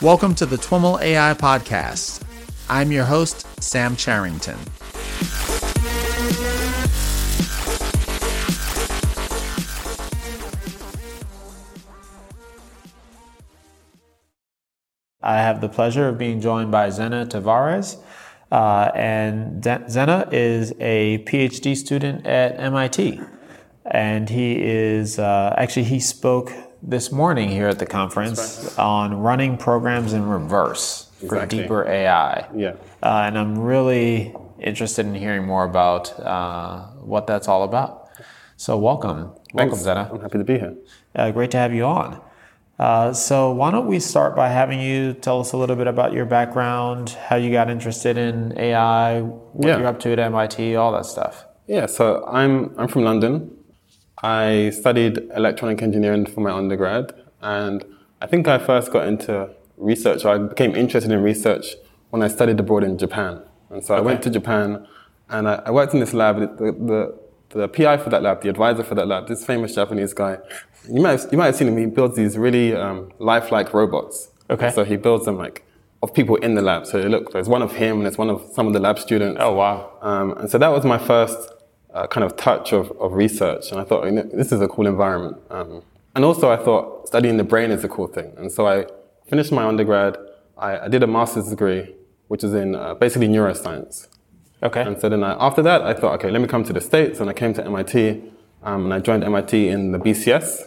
Welcome to the TWIML AI Podcast. I'm your host, Sam Charrington. I have the pleasure of being joined by Zenna Tavares. Uh, and Zenna is a PhD student at MIT. And he is uh, actually, he spoke this morning here at the conference right. on running programs in reverse exactly. for deeper AI. Yeah. Uh, and I'm really interested in hearing more about uh, what that's all about. So, welcome. Thanks. Welcome, Zenna. I'm happy to be here. Uh, great to have you on. Uh, so, why don't we start by having you tell us a little bit about your background, how you got interested in AI, what yeah. you're up to at MIT, all that stuff. Yeah, so I'm, I'm from London. I studied electronic engineering for my undergrad, and I think I first got into research, or I became interested in research when I studied abroad in Japan. And so okay. I went to Japan, and I, I worked in this lab. The, the, the, PI for that lab, the advisor for that lab, this famous Japanese guy, you might have, you might have seen him. He builds these really um, lifelike robots. Okay. So he builds them like of people in the lab. So look, there's one of him, and there's one of some of the lab students. Oh wow! Um, and so that was my first uh, kind of touch of, of research. And I thought, this is a cool environment. Um, and also, I thought studying the brain is a cool thing. And so I finished my undergrad. I, I did a master's degree, which is in uh, basically neuroscience. Okay. And so then I, after that, I thought, okay, let me come to the States. And I came to MIT. Um, and I joined MIT in the BCS,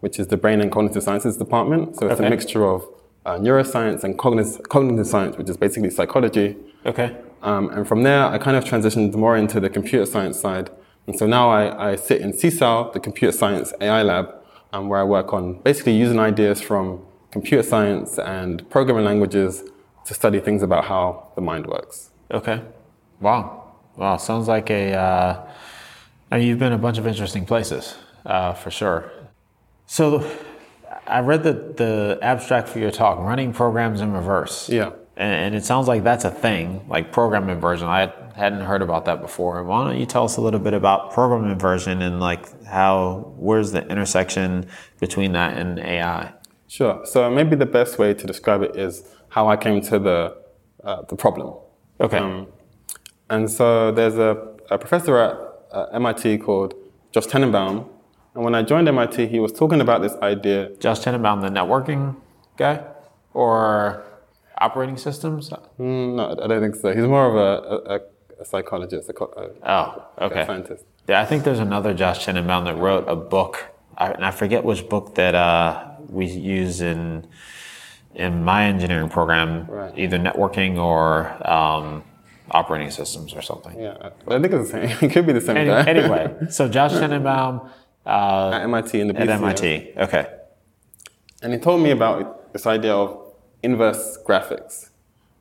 which is the Brain and Cognitive Sciences Department. So it's okay. a mixture of uh, neuroscience and cognitive, cognitive science, which is basically psychology. Okay. Um, and from there, I kind of transitioned more into the computer science side. And so now I, I sit in CSAIL, the Computer Science AI Lab, um, where I work on basically using ideas from computer science and programming languages to study things about how the mind works. Okay. Wow. Wow. Sounds like a. Uh, I mean, you've been a bunch of interesting places, uh, for sure. So I read the, the abstract for your talk, running programs in reverse. Yeah and it sounds like that's a thing, like program inversion. I hadn't heard about that before. Why don't you tell us a little bit about program inversion and like how where's the intersection between that and AI? Sure. So maybe the best way to describe it is how I came to the uh, the problem. Okay. Um, and so there's a, a professor at uh, MIT called Josh Tenenbaum, and when I joined MIT, he was talking about this idea. Josh Tenenbaum, the networking guy, or operating systems? Mm, no, I don't think so. He's more of a, a, a psychologist, a, oh, okay. scientist. Yeah, I think there's another Josh Tenenbaum that wrote a book, I, and I forget which book that uh, we use in in my engineering program, right. either networking or um, operating systems or something. Yeah, I think it's the same. It could be the same Any, guy. anyway, so Josh Tenenbaum uh, at MIT in the. At MIT, okay. And he told me about this idea of inverse graphics.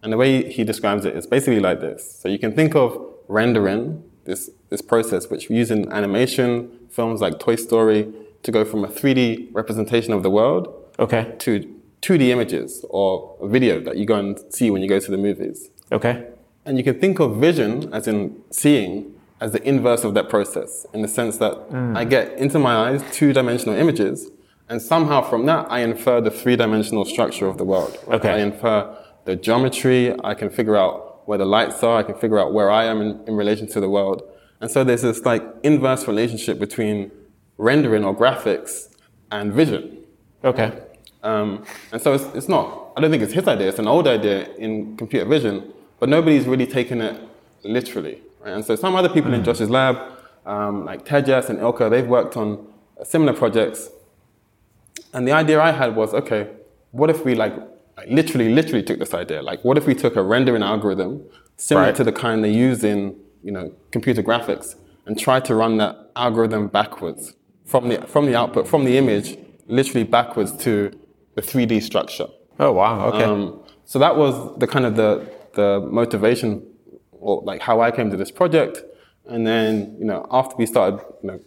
And the way he describes it is basically like this. So you can think of rendering, this, this process, which we use in animation, films like Toy Story, to go from a 3D representation of the world okay. to 2D images or a video that you go and see when you go to the movies. Okay. And you can think of vision, as in seeing, as the inverse of that process, in the sense that mm. I get into my eyes two dimensional images, and somehow from that, I infer the three dimensional structure of the world. Okay. I infer the geometry, I can figure out where the lights are, I can figure out where I am in, in relation to the world. And so there's this like inverse relationship between rendering or graphics and vision. Okay. Um, and so it's, it's not, I don't think it's his idea, it's an old idea in computer vision, but nobody's really taken it literally. Right? And so some other people mm. in Josh's lab, um, like Tejas and Ilker, they've worked on similar projects and the idea I had was, okay, what if we like, like literally, literally took this idea? Like, what if we took a rendering algorithm similar right. to the kind they use in, you know, computer graphics and tried to run that algorithm backwards from the, from the output, from the image, literally backwards to the 3D structure. Oh, wow. Okay. Um, so that was the kind of the, the motivation or like how I came to this project. And then, you know, after we started, you know,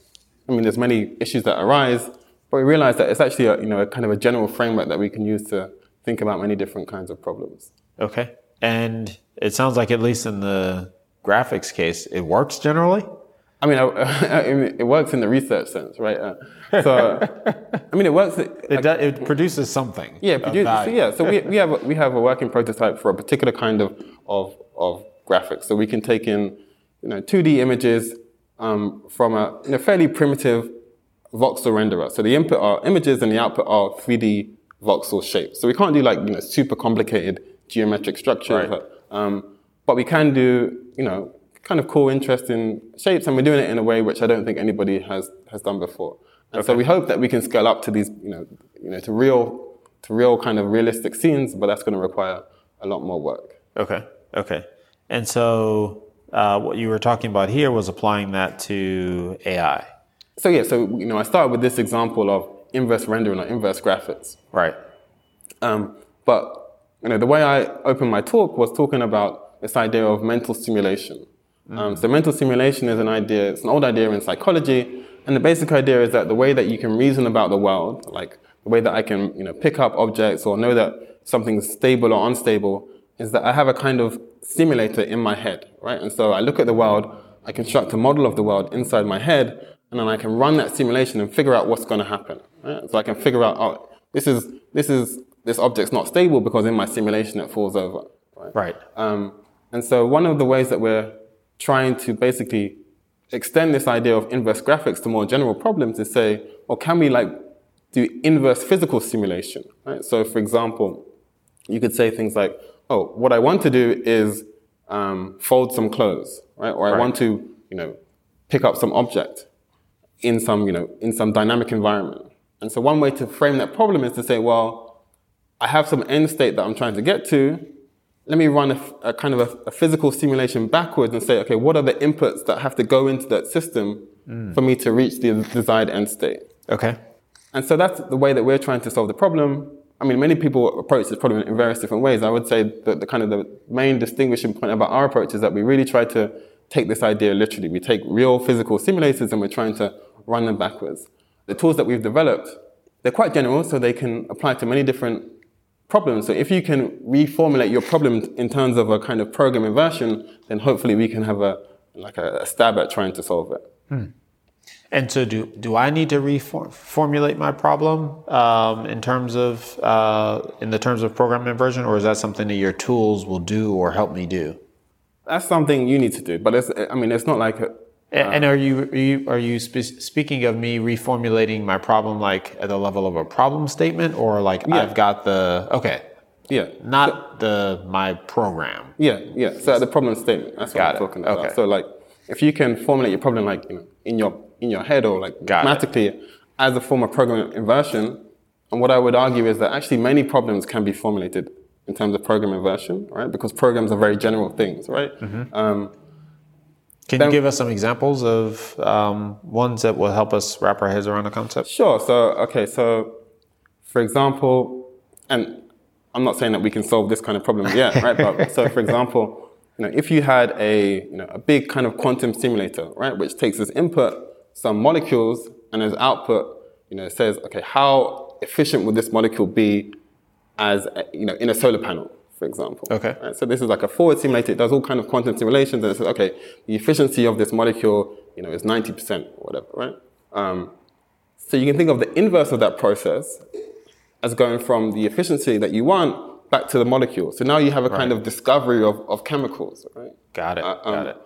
I mean, there's many issues that arise. But we realized that it's actually a, you know, a kind of a general framework that we can use to think about many different kinds of problems. Okay. And it sounds like, at least in the graphics case, it works generally? I mean, it works in the research sense, right? Uh, so, I mean, it works. It, do, it produces something. Yeah, of produce, so yeah. So we, we have a, we have a working prototype for a particular kind of, of of graphics. So we can take in you know 2D images um, from a you know, fairly primitive voxel renderer. So the input are images and the output are 3D voxel shapes. So we can't do like you know super complicated geometric structures, Right. but, um, but we can do you know kind of cool, interesting shapes, and we're doing it in a way which I don't think anybody has has done before. And so we hope that we can scale up to these you know you know to real to real kind of realistic scenes, but that's going to require a lot more work. Okay. Okay. And so uh, what you were talking about here was applying that to AI. So yeah, so you know I started with this example of inverse rendering or inverse graphics. Right. Um, but you know, the way I opened my talk was talking about this idea of mental simulation. Um, so mental simulation is an idea; it's an old idea in psychology, and the basic idea is that the way that you can reason about the world, like the way that I can, you know, pick up objects or know that something's stable or unstable, is that I have a kind of simulator in my head, right? And so I look at the world, I construct a model of the world inside my head, and then I can run that simulation and figure out what's going to happen. Right? So I can figure out, oh, this is this is this object's not stable because in my simulation it falls over. Right. Right. Um, and so one of the ways that we're trying to basically extend this idea of inverse graphics to more general problems is say, well, can we like do inverse physical simulation? Right? So for example, you could say things like, oh, what I want to do is um, fold some clothes, right? Or I Right. want to, you know, pick up some object in some, you know, in some dynamic environment. And so one way to frame that problem is to say, well, I have some end state that I'm trying to get to. Let me run a kind of a, a physical simulation backwards and say, okay, what are the inputs that have to go into that system mm. for me to reach the desired end state? Okay. And so that's the way that we're trying to solve the problem. I mean, many people approach this problem in various different ways. I would say that the kind of the main distinguishing point about our approach is that we really try to take this idea literally. We take real physical simulators and we're trying to run them backwards. The tools that we've developed, they're quite general, so they can apply to many different problems. So if you can reformulate your problem in terms of a kind of program inversion, then hopefully we can have a like a, a stab at trying to solve it. And so, do do I need to reformulate my problem um, in terms of uh, in the terms of program inversion, or is that something that your tools will do or help me do? That's something you need to do, but it's, I mean, it's not like A- And are you are you, are you spe- speaking of me reformulating my problem like at the level of a problem statement, or like I've got the okay, yeah, not the my program? Yeah, yeah. So at the problem statement, that's what Got I'm it. talking about. Okay. So like, if you can formulate your problem like you know in your in your head or like Got it. mathematically as a form of program inversion, and what I would argue is that actually many problems can be formulated in terms of program inversion, right? Because programs are very general things, right? Mm-hmm. Um, Can you give us some examples of um, ones that will help us wrap our heads around the concept? Sure. So, okay. So, for example, and I'm not saying that we can solve this kind of problem yet, right? But so, for example, you know, if you had a you know a big kind of quantum simulator, right, which takes as input some molecules and as output, you know, says, okay, how efficient would this molecule be as a, you know in a solar panel, for example. Okay. Right? So this is like a forward simulator. It does all kind of quantum simulations, and it says, okay, the efficiency of this molecule, you know, is 90% or whatever, right? Um, so you can think of the inverse of that process as going from the efficiency that you want back to the molecule. So now you have a kind of discovery of, of chemicals, right? Got it. Uh, um, got it.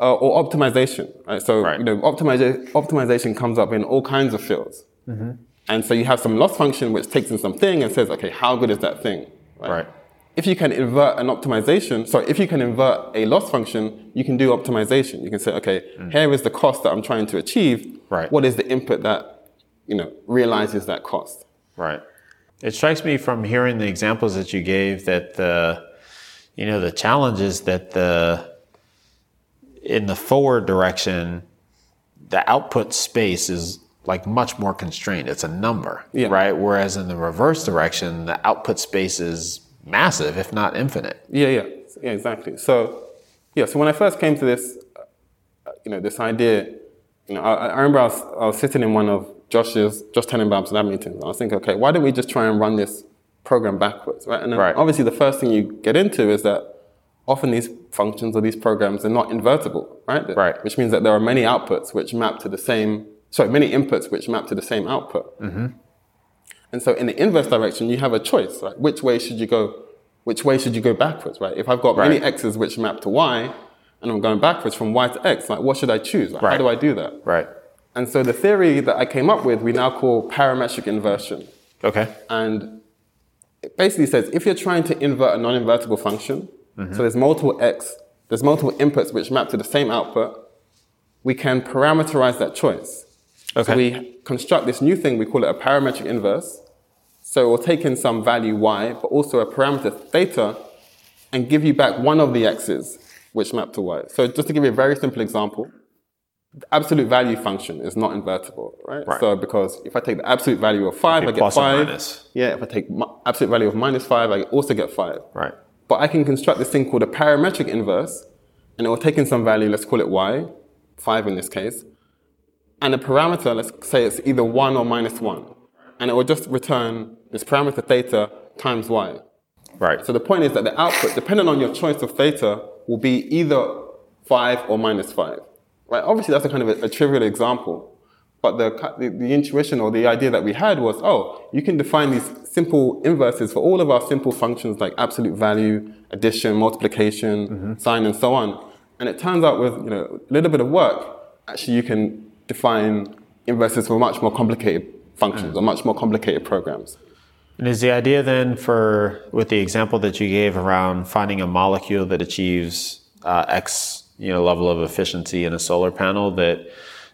Uh, or optimization, right? So Right. you know, optimiza- optimization comes up in all kinds of fields, and so you have some loss function which takes in something and says, okay, how good is that thing? Right. If you can invert an optimization, sorry, if you can invert a loss function, you can do optimization. You can say, okay, here is the cost that I'm trying to achieve. Mm. Right. What is the input that you know realizes that cost? Right. It strikes me from hearing the examples that you gave that the, you know, the challenge is that the, in the forward direction, the output space is like much more constrained. It's a number, Yeah. right? Whereas in the reverse direction, the output space is massive, if not infinite. Yeah, yeah, yeah, exactly. So, yeah, so when I first came to this, you know, this idea, you know, I, I remember I was, I was sitting in one of Josh's, Josh Tenenbaum's lab meetings. And I was thinking, okay, why don't we just try and run this program backwards, right? And then Right. obviously the first thing you get into is that, often these functions or these programs are not invertible, right? Right. Which means that there are many outputs which map to the same, sorry, many inputs which map to the same output. Mm-hmm. And so in the inverse direction, you have a choice, right? Which way should you go? Which way should you go backwards, right? If I've got many x's which map to y, and I'm going backwards from y to x, like what should I choose? Like, How do I do that? Right. And so the theory that I came up with, we now call parametric inversion. Okay. And it basically says if you're trying to invert a non-invertible function, mm-hmm. so there's multiple x, there's multiple inputs which map to the same output, we can parameterize that choice. Okay. So we construct this new thing, we call it a parametric inverse. So we'll take in some value y, but also a parameter theta, and give you back one of the x's which map to y. So just to give you a very simple example, the absolute value function is not invertible, right? Right. So because if I take the absolute value of five, I get five. minus. Yeah, if I take absolute value of minus five, I also get five. Right. But I can construct this thing called a parametric inverse, and it will take in some value, let's call it y, five in this case, and a parameter, let's say it's either one or minus one, and it will just return this parameter theta times y. Right. So the point is that the output, depending on your choice of theta, will be either five or minus five. Right? Obviously, that's a kind of a, a trivial example, but the, the the intuition or the idea that we had was, oh, you can define these simple inverses for all of our simple functions like absolute value, addition, multiplication, mm-hmm. sign, and so on. And it turns out with you know a little bit of work, actually you can define inverses for much more complicated functions or much more complicated programs. And is the idea then for, with the example that you gave around finding a molecule that achieves uh, X you know, level of efficiency in a solar panel, that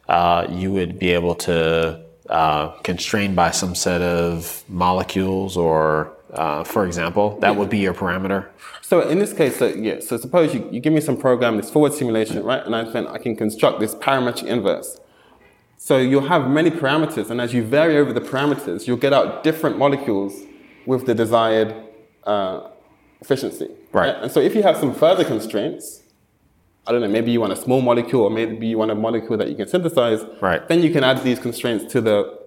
uh, you would be able to uh, constrain by some set of molecules, or uh, for example, that would be your parameter? So in this case, so, yeah, so suppose you, you give me some program, this forward simulation, right? And I then I can construct this parametric inverse. So you'll have many parameters, and as you vary over the parameters, you'll get out different molecules with the desired uh, efficiency. Right. And so if you have some further constraints, I don't know, maybe you want a small molecule, or maybe you want a molecule that you can synthesize. Right. Then you can add these constraints to the,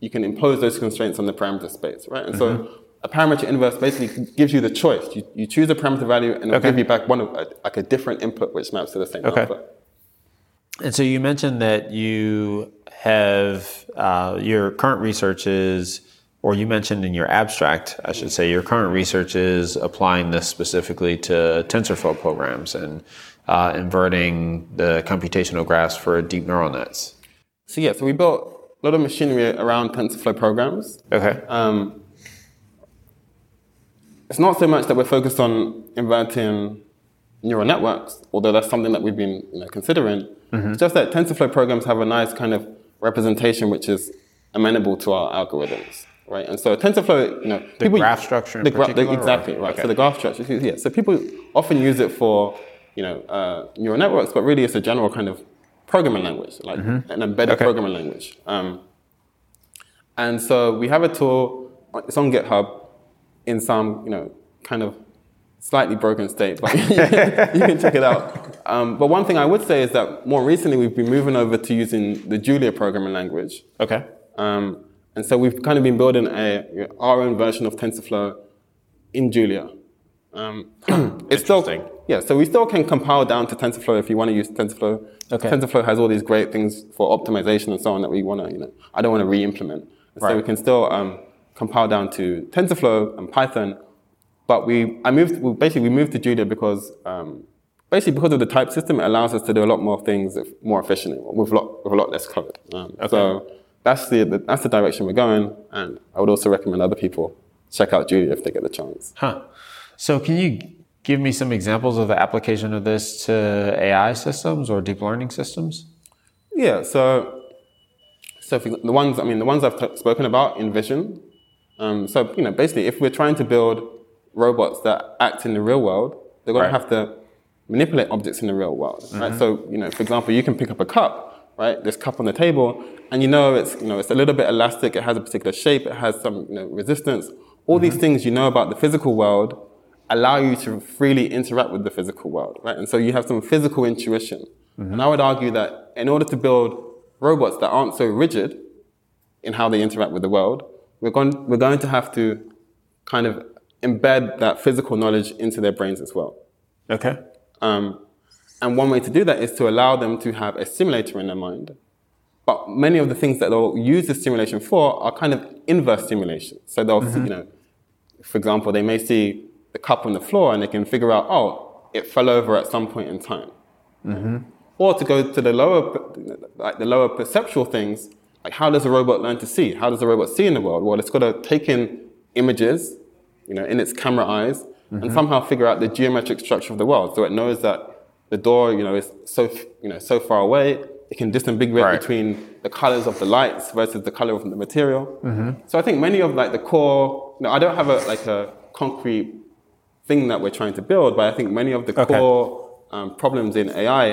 you can impose those constraints on the parameter space, right? And Mm-hmm. so a parameter inverse basically gives you the choice. You, you choose a parameter value, and it'll Okay. give you back one of a, like a different input which maps to the same Okay. output. And so you mentioned that you have uh, your current research is, or you mentioned in your abstract, I should say, your current research is applying this specifically to TensorFlow programs and uh, inverting the computational graphs for deep neural nets. So yeah, so we built a lot of machinery around TensorFlow programs. Okay. Um, it's not so much that we're focused on inverting neural networks, although that's something that we've been you know, considering. It's just that TensorFlow programs have a nice kind of representation which is amenable to our algorithms, right? And so TensorFlow, you know, The graph structure in the gra- the- particular, or- exactly right. okay. So the graph structure, yeah. So people often use it for you know uh, neural networks, but really it's a general kind of programming language, like an embedded Mm-hmm. Okay. programming language. Um, and so we have a tool. It's on GitHub in some, you know, kind of slightly broken state, but you can check it out. Um, but one thing I would say is that more recently we've been moving over to using the Julia programming language. Okay. Um, and so we've kind of been building a, our own version of TensorFlow in Julia. Um, it's still, yeah, so we still can compile down to TensorFlow if you want to use TensorFlow. Okay. TensorFlow has all these great things for optimization and so on that we want to, you know, I don't want to re-implement. And So we can still um, compile down to TensorFlow and Python, but we, I moved, we basically we moved to Julia because, um, basically because of the type system, it allows us to do a lot more things more efficiently with a lot, with a lot less code. Um, So that's the, the, that's the direction we're going, and I would also recommend other people check out Julia if they get the chance. Huh. So can you give me some examples of the application of this to AI systems or deep learning systems? Yeah, so so for the ones I mean the ones I've t- spoken about in vision. Um, so you know basically if we're trying to build robots that act in the real world, they're going Right. to have to manipulate objects in the real world, right? Mm-hmm. So you know for example you can pick up a cup, right? This cup on the table, and you know it's you know it's a little bit elastic. It has a particular shape. It has some you know resistance. All these mm-hmm. things you know about the physical world allow you to freely interact with the physical world, right? And so you have some physical intuition. Mm-hmm. And I would argue that in order to build robots that aren't so rigid in how they interact with the world, we're going, we're going to have to kind of embed that physical knowledge into their brains as well. Okay. Um, and one way to do that is to allow them to have a simulator in their mind. But many of the things that they'll use the simulation for are kind of inverse simulation. So they'll see, you know, for example, they may see the cup on the floor and they can figure out, oh, it fell over at some point in time. Or to go to the lower, like the lower perceptual things, like how does a robot learn to see? How does a robot see in the world? Well, it's got to take in images, you know, in its camera eyes, and somehow figure out the geometric structure of the world. So it knows that the door, you know, is so, you know, so far away. It can disambiguate Right. between the colors of the lights versus the color of the material. So I think many of like the core, you know, I don't have a like a concrete thing that we're trying to build, but I think many of the Okay. core um, problems in AI,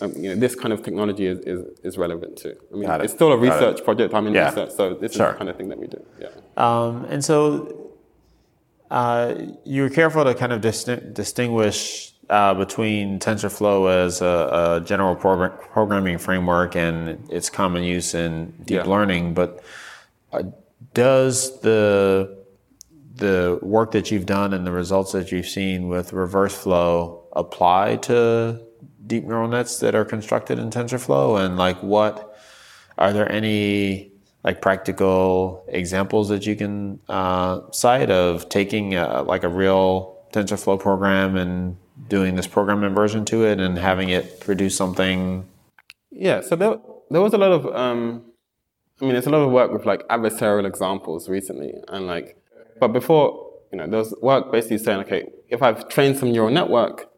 um, you know, this kind of technology is, is, is relevant to. I mean, it. it's still a research project. I'm in Yeah. research, so this Sure. is the kind of thing that we do. Yeah. Um, and so uh, you were careful to kind of disti- distinguish uh, between TensorFlow as a, a general progr- programming framework and its common use in deep Yeah. learning. But uh, does the the work that you've done and the results that you've seen with ReverseFlow apply to deep neural nets that are constructed in TensorFlow? And like, what are there any like practical examples that you can uh, cite of taking a, like a real TensorFlow program and doing this program inversion to it and having it produce something? Yeah, so there, there was a lot of, um, I mean, there's a lot of work with like adversarial examples recently, and like, but before, you know, there was work basically saying, okay, if I've trained some neural network,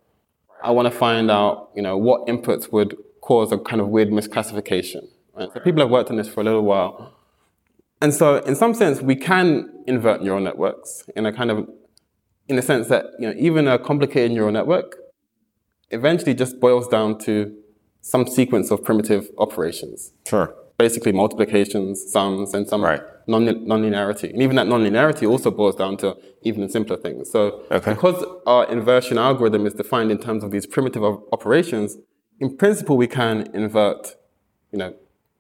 I want to find out, you know, what inputs would cause a kind of weird misclassification. Right? So people have worked on this for a little while, and so in some sense, we can invert neural networks in a kind of, in the sense that you know, even a complicated neural network eventually just boils down to some sequence of primitive operations, Sure. basically multiplications, sums, and some Right. non- nonlinearity. And even that nonlinearity also boils down to even simpler things. So Okay. because our inversion algorithm is defined in terms of these primitive op- operations, in principle we can invert, you know,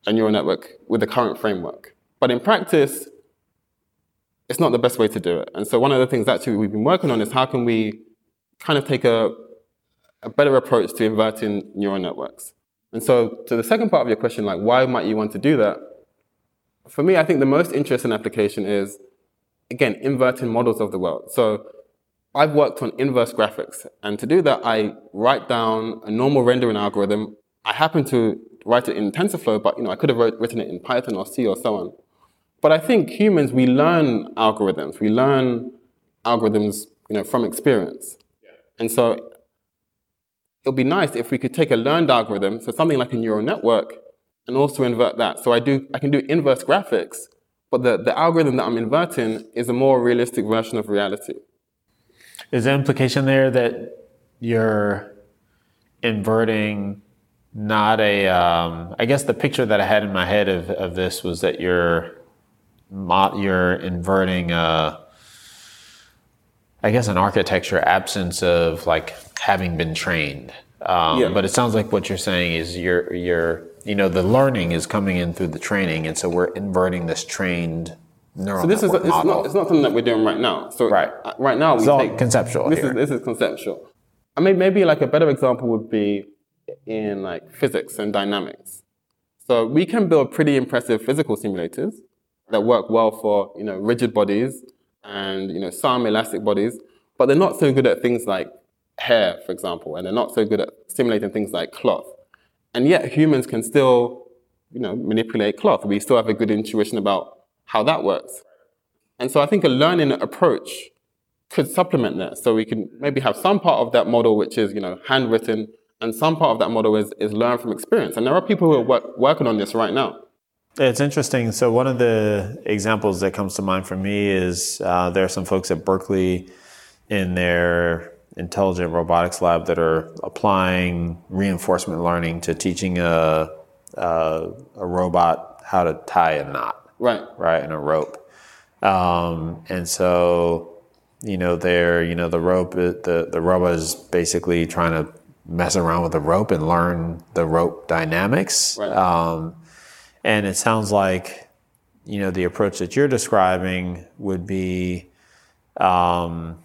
a neural network with the current framework. But in practice, it's not the best way to do it. And so one of the things actually we've been working on is how can we kind of take a, a better approach to inverting neural networks. And so to the second part of your question, like why might you want to do that? For me, I think the most interesting application is, again, inverting models of the world. So I've worked on inverse graphics. And to do that, I write down a normal rendering algorithm. I happen to write it in TensorFlow, but you know, I could have wrote, written it in Python or C or so on. But I think humans, we learn algorithms. We learn algorithms, you know, from experience. And so it would be nice if we could take a learned algorithm, so something like a neural network, and also invert that. So I do, I can do inverse graphics, but the, the algorithm that I'm inverting is a more realistic version of reality. Is the implication there that you're inverting not a? Um, I guess the picture that I had in my head of, of this was that you're you're inverting I guess an architecture absence of like having been trained. Um, Yeah. But it sounds like what you're saying is you're you're you know the learning is coming in through the training, and so we're inverting this trained neural So this is network it's model. not it's not something that we're doing right now. So Right. uh, right now we It's take conceptual This here. is this is conceptual. I mean, maybe like a better example would be in like physics and dynamics. So we can build pretty impressive physical simulators that work well for you know rigid bodies and you know some elastic bodies, but they're not so good at things like hair, for example, and they're not so good at simulating things like cloth. And yet humans can still you know manipulate cloth. We still have a good intuition about how that works. And so I think a learning approach could supplement that. So we can maybe have some part of that model which is, you know, handwritten, and some part of that model is, is learned from experience. And there are people who are work, working on this right now. It's interesting. So one of the examples that comes to mind for me is uh, there are some folks at Berkeley in their intelligent robotics lab that are applying reinforcement learning to teaching a, a, a robot how to tie a knot, Right. right, in a rope. Um, and so, you know, they're, you know, the rope, the, the robot is basically trying to mess around with the rope and learn the rope dynamics. Right. Um, and it sounds like, you know, the approach that you're describing would be, um,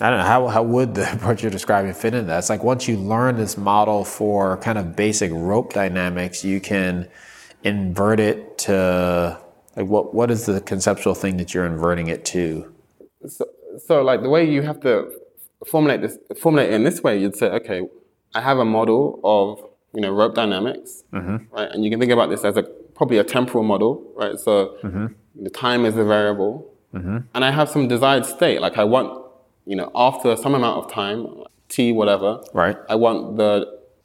I don't know how how would the approach you're describing fit in that? It's like once you learn this model for kind of basic rope dynamics, you can invert it to like what what is the conceptual thing that you're inverting it to? So, so like the way you have to formulate this, formulate it in this way, you'd say, okay, I have a model of you know rope dynamics, right? And you can think about this as a probably a temporal model, right? So mm-hmm. the time is a variable, mm-hmm. and I have some desired state, like I want you know after some amount of time, t whatever, Right. I want the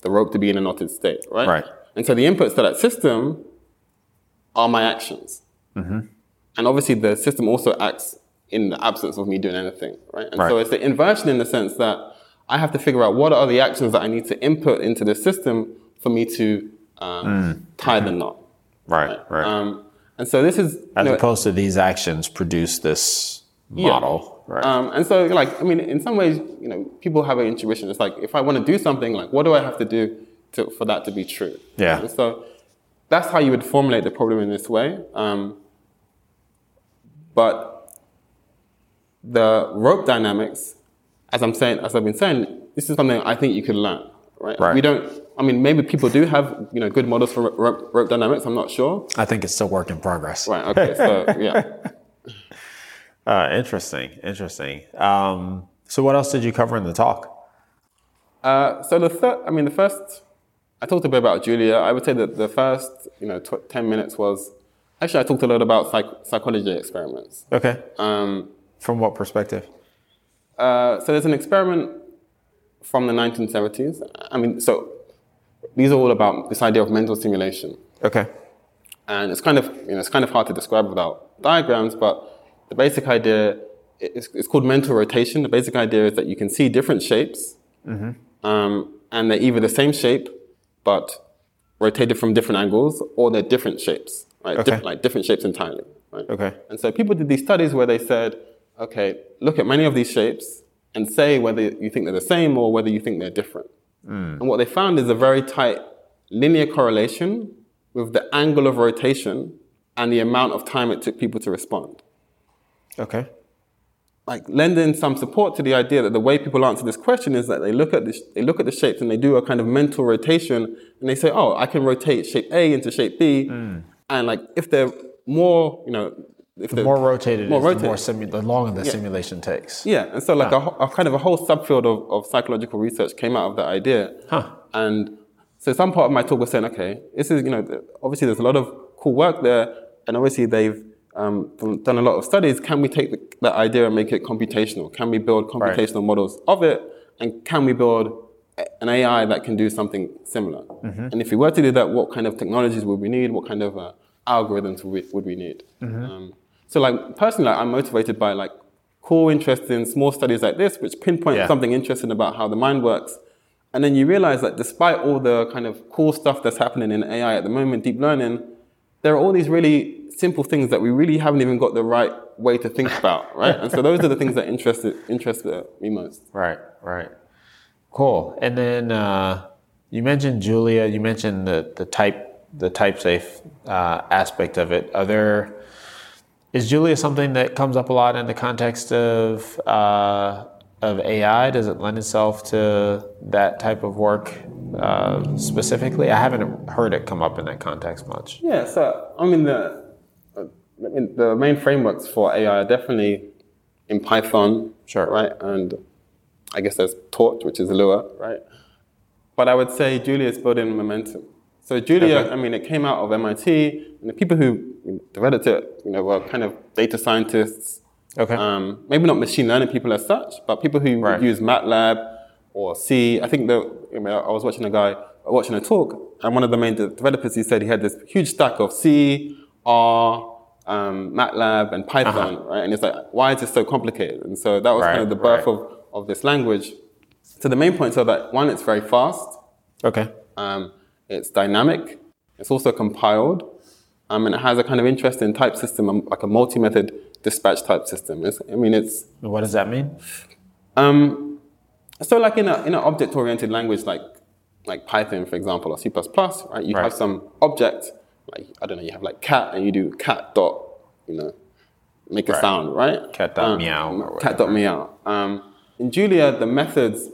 the rope to be in a knotted state, right? Right. And so the inputs to that system are my actions. Mm-hmm. And obviously, the system also acts in the absence of me doing anything, right? And so it's the inversion in the sense that I have to figure out what are the actions that I need to input into the system for me to um, tie the knot. Right, right. Um, and so this is As know, opposed to these actions produce this Yeah. model, right? Um, and so, like, I mean, in some ways, you know, people have an intuition. It's like, if I want to do something, like, what do I have to do to, for that to be true? Yeah. And so that's how you would formulate the problem in this way. Um, but the rope dynamics, as I'm saying, as I've been saying, this is something I think you could learn, right? Right. We don't. I mean, maybe people do have, you know, good models for rope, rope dynamics. I'm not sure. I think it's still work in progress. Right. Okay. So yeah. Uh, interesting, interesting. Um, so, what else did you cover in the talk? Uh, so the third, I mean, the first, I talked a bit about Julia. I would say that the first, you know, tw- ten minutes was actually I talked a lot about psych- psychology experiments. Okay. Um, From what perspective? uh, so there's an experiment from the 1970s. I mean, so these are all about this idea of mental simulation, Okay. and it's kind of, you know, it's kind of hard to describe without diagrams, but the basic idea is it's called mental rotation. The basic idea is that you can see different shapes, um, and they're either the same shape but rotated from different angles, or they're different shapes, right? Okay. Diff- like different shapes entirely, right? Okay. And so people did these studies where they said, okay, look at many of these shapes and say whether you think they're the same or whether you think they're different. Mm. And what they found is a very tight linear correlation with the angle of rotation and the amount of time it took people to respond. Okay. Like lending some support to the idea that the way people answer this question is that they look at the, they look at the shapes and they do a kind of mental rotation and they say, oh, I can rotate shape A into shape B, mm. and like if they're more, you know, if The they're more rotated, more is, the more simu- the longer the simulation takes. Yeah, and so like a, a kind of a whole subfield of, of psychological research came out of that idea. Huh. And so some part of my talk was saying, okay, this is, you know, obviously there's a lot of cool work there, and obviously they've um, done- a lot of studies. Can we take the, that idea and make it computational? Can we build computational models of it? And can we build an AI that can do something similar? And if we were to do that, what kind of technologies would we need? What kind of uh, algorithms would we, would we need? Um, so like personally, like, I'm motivated by like core cool, interesting, small studies like this, which pinpoint Yeah. something interesting about how the mind works. And then you realize that despite all the kind of cool stuff that's happening in AI at the moment, deep learning, there are all these really simple things that we really haven't even got the right way to think about, right? And so those are the things that interest, interest me most. Right, right. Cool. And then uh, you mentioned Julia. You mentioned the the type the type safe uh, aspect of it. Are there is Julia something that comes up a lot in the context of uh, of AI? Does it lend itself to that type of work uh, specifically? I haven't heard it come up in that context much. Yeah, so I mean the I mean, the main frameworks for AI are definitely in Python, Sure. right? And I guess there's Torch, which is Lua, right? But I would say Julia is building momentum. So Julia, Okay. I mean, it came out of MIT, and the people who developed it, you know, were kind of data scientists. Okay. Um, maybe not machine learning people as such, but people who Right. use MATLAB or C. I think the, I, mean, I was watching a guy watching a talk, and one of the main developers he said he had this huge stack of C, R, um, MATLAB, and Python, right? And it's like, why is this so complicated? And so that was Uh-huh. Right, kind of the birth right. of, of this language. So the main points are that one, it's very fast. Okay. Um, it's dynamic. It's also compiled. Um, and it has a kind of interesting type system, um, like a multi-method dispatch type system. It's, I mean, it's what does that mean? um, so like in a in an object-oriented language like like Python, for example, or C++, right? You Right. have some object, like I don't know, you have like cat, and you do cat dot, you know, make a Right. sound, right? Cat dot Um, meow Cat dot meow. Um, in Julia, the methods.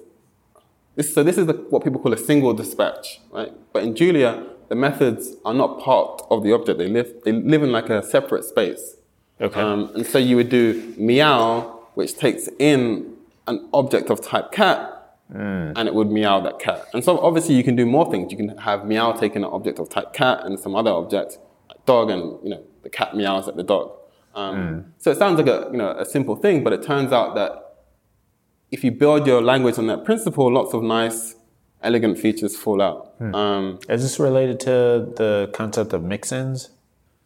This, so this is the, what people call a single dispatch, right? But in Julia, the methods are not part of the object. They live, they live in like a separate space. Okay. Um, and so you would do meow, which takes in an object of type cat, and it would meow that cat. And so obviously you can do more things. You can have meow taking an object of type cat and some other object, like dog, and you know the cat meows at the dog. Um, So it sounds like a you know a simple thing, but it turns out that if you build your language on that principle, lots of nice, elegant features fall out. Um, Is this related to the concept of mixins?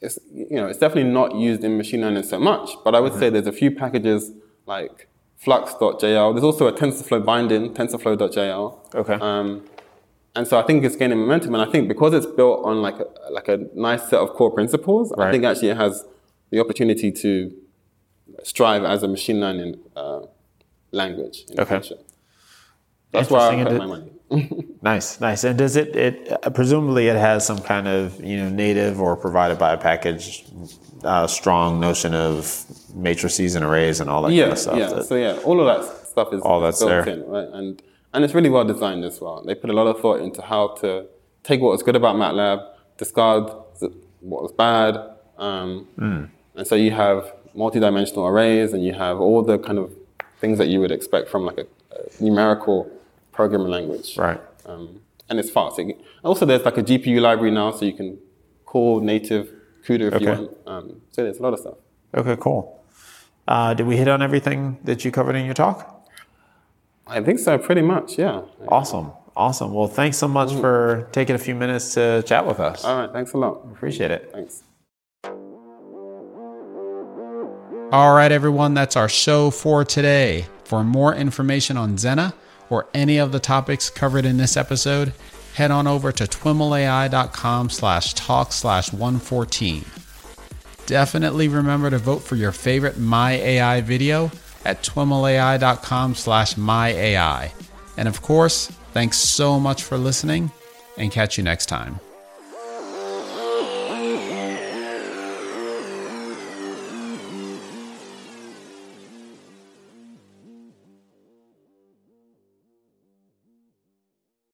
it's you know it's definitely not used in machine learning so much, but I would say there's a few packages like flux.jl. There's also a TensorFlow binding, TensorFlow.jl. Okay. Um, and so I think it's gaining momentum, and I think because it's built on like a, like a nice set of core principles, I think actually it has the opportunity to strive as a machine learning uh, language. In Okay. The future. That's where I put my money. Nice, nice. And does it? It uh, presumably it has some kind of you know native or provided by a package, uh, strong notion of matrices and arrays and all that kind of stuff. yeah. So yeah, all of that stuff is All that's built there. in, right? And and it's really well designed as well. They put a lot of thought into how to take what was good about MATLAB, discard what was bad, um, Hmm. and so you have multi-dimensional arrays, and you have all the kind of things that you would expect from like a, a numerical programming language. right. Um, and it's fast. It- also, there's like a GPU library now, so you can call native CUDA if you want. Um, so there's a lot of stuff. Okay, cool. Uh, did we hit on everything that you covered in your talk? I think so, pretty much. Yeah. Awesome, awesome. Well, thanks so much for taking a few minutes to chat with us. All right. Thanks a lot. Appreciate it. Thanks. All right, everyone, that's our show for today. For more information on Zenna or any of the topics covered in this episode, head on over to twimlai.com slash talk slash 114. Definitely remember to vote for your favorite My AI video at twimlai.com slash myai. And of course, thanks so much for listening and catch you next time.